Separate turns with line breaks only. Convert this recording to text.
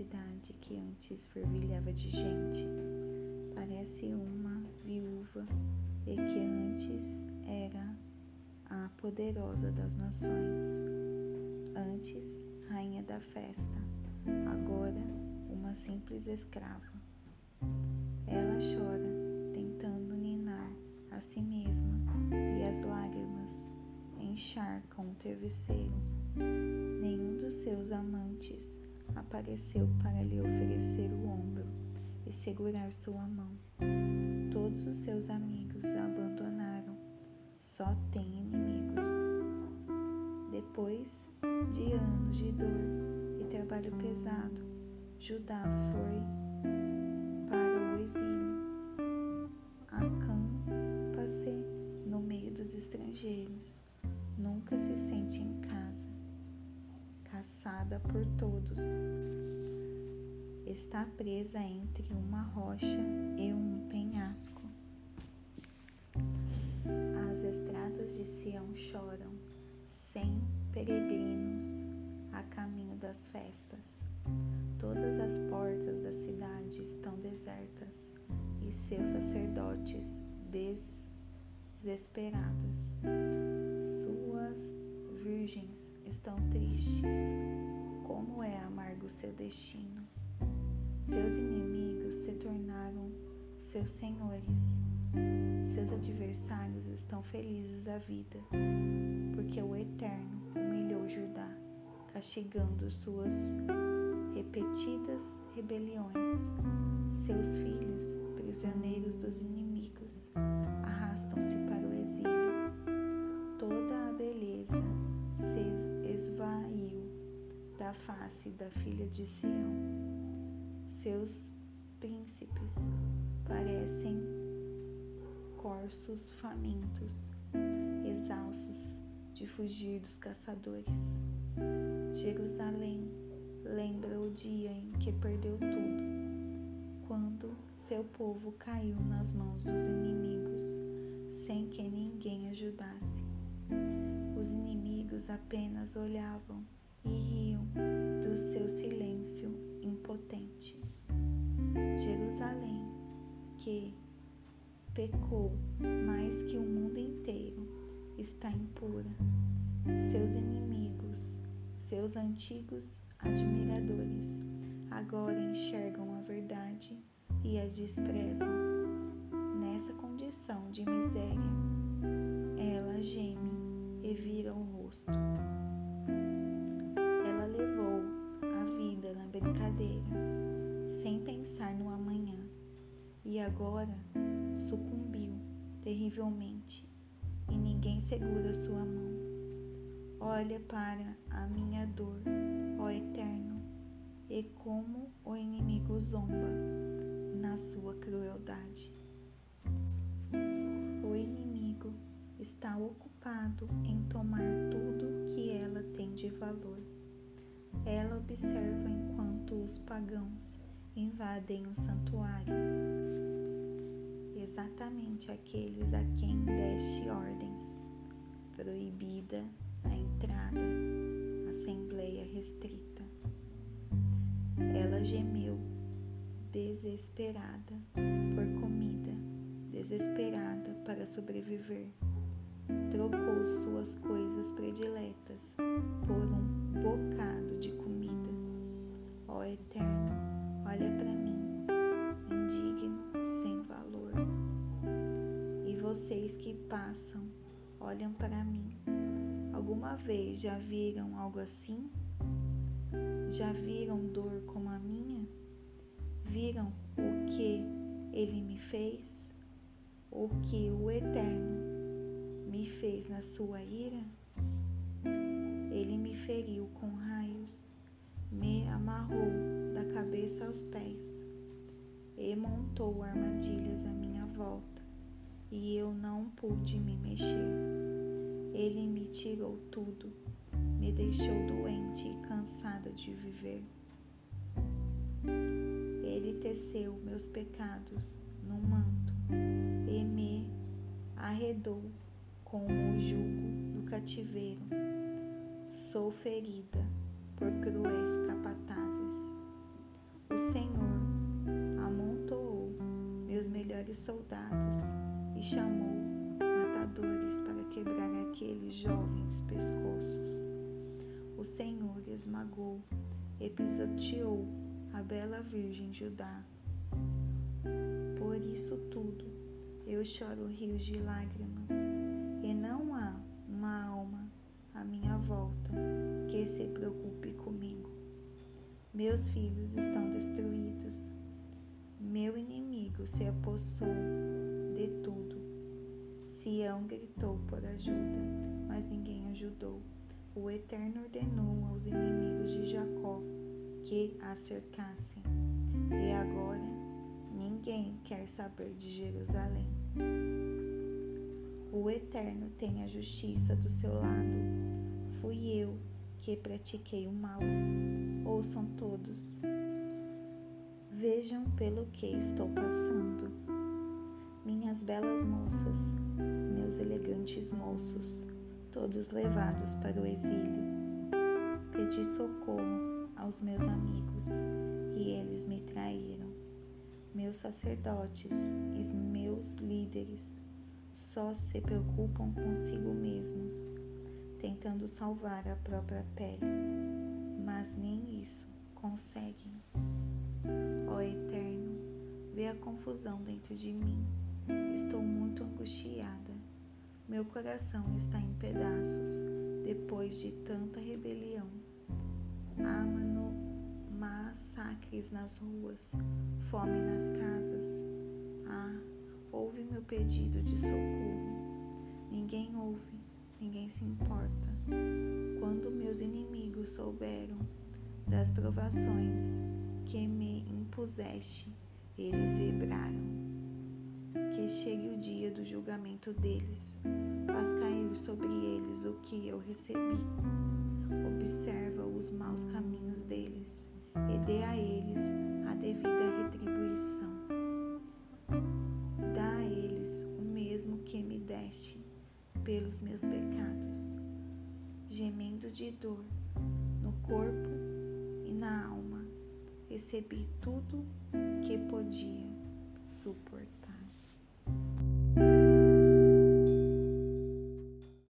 cidade que antes fervilhava de gente. Parece uma viúva e que antes era a poderosa das nações. Antes, rainha da festa, agora uma simples escrava. Ela chora, tentando ninar a si mesma, e as lágrimas encharcam o travesseiro. Nenhum dos seus amantes apareceu para lhe oferecer o ombro e segurar sua mão. Todos os seus amigos a abandonaram, só tem inimigos. Depois de anos de dor e trabalho pesado, Judá foi para o exílio. Acampa-se no meio dos estrangeiros, nunca se sente em casa caçada por todos. Está presa entre uma rocha e um penhasco. As estradas de Sião choram, sem peregrinos, a caminho das festas. Todas as portas da cidade estão desertas e seus sacerdotes desesperados. Suas virgens estão tristes. Como é amargo seu destino. Seus inimigos se tornaram seus senhores. Seus adversários estão felizes da vida, porque o Eterno humilhou Judá, castigando suas repetidas rebeliões. Seus filhos, prisioneiros dos inimigos, arrastam-se para o exílio. Da face da filha de Sião. Seus príncipes parecem corços famintos, exaustos de fugir dos caçadores. Jerusalém lembra o dia em que perdeu tudo, quando seu povo caiu nas mãos dos inimigos, sem que ninguém ajudasse. Os inimigos apenas olhavam e riam do seu silêncio impotente. Jerusalém, que pecou mais que o mundo inteiro, está impura. Seus inimigos, seus antigos admiradores, agora enxergam a verdade e a desprezam. Nessa condição de miséria, ela geme e vira o rosto. Brincadeira, sem pensar no amanhã, e agora sucumbiu terrivelmente, e ninguém segura sua mão. Olha para a minha dor, ó Eterno, e como o inimigo zomba na sua crueldade. O inimigo está ocupado em tomar tudo que ela tem de valor. Ela observa enquanto os pagãos invadem o santuário, exatamente aqueles a quem deste ordens, proibida a entrada, assembleia restrita. Ela gemeu, desesperada por comida, desesperada para sobreviver. Trocou suas coisas prediletas por um bocado de comida. Que passam, olham para mim. Alguma vez já viram algo assim? Já viram dor como a minha? Viram o que ele me fez? O que o Eterno me fez na sua ira? Ele me feriu com raios, me amarrou da cabeça aos pés e montou armadilhas à minha volta, e eu não pude me mexer. Ele me tirou tudo, me deixou doente e cansada de viver. Ele teceu meus pecados num manto e me arredou com o jugo do cativeiro. Sou ferida por cruéis capatazes. O Senhor amontoou meus melhores soldados e chamou matadores para quebrar aqueles jovens pescoços. O Senhor esmagou e pisoteou a bela Virgem Judá. Por isso tudo, eu choro rios de lágrimas, e não há uma alma à minha volta que se preocupe comigo. Meus filhos estão destruídos. Meu inimigo se apossou de tudo. Sião gritou por ajuda, mas ninguém ajudou. O Eterno ordenou aos inimigos de Jacó que a cercassem. E agora ninguém quer saber de Jerusalém. O Eterno tem a justiça do seu lado. Fui eu que pratiquei o mal. Ouçam todos. Vejam pelo que estou passando. Minhas belas moças, meus elegantes moços, todos levados para o exílio. Pedi socorro aos meus amigos e eles me traíram. Meus sacerdotes e meus líderes só se preocupam consigo mesmos tentando salvar a própria pele, mas nem isso conseguem. Ó Eterno, vê a confusão dentro de mim. Estou muito angustiada. Meu coração está em pedaços depois de tanta rebelião. Há massacres nas ruas, fome nas casas. Ah, ouve meu pedido de socorro. Ninguém ouve ninguém se importa. Quando meus inimigos souberam das provações que me impuseste, eles vibraram. Que chegue o dia do julgamento deles, faz cair sobre eles o que eu recebi. Observa os maus caminhos deles e dê a eles a devida retribuição. Dá a eles o mesmo que me deste pelos meus pecados, gemendo de dor no corpo e na alma, recebi tudo que podia suportar.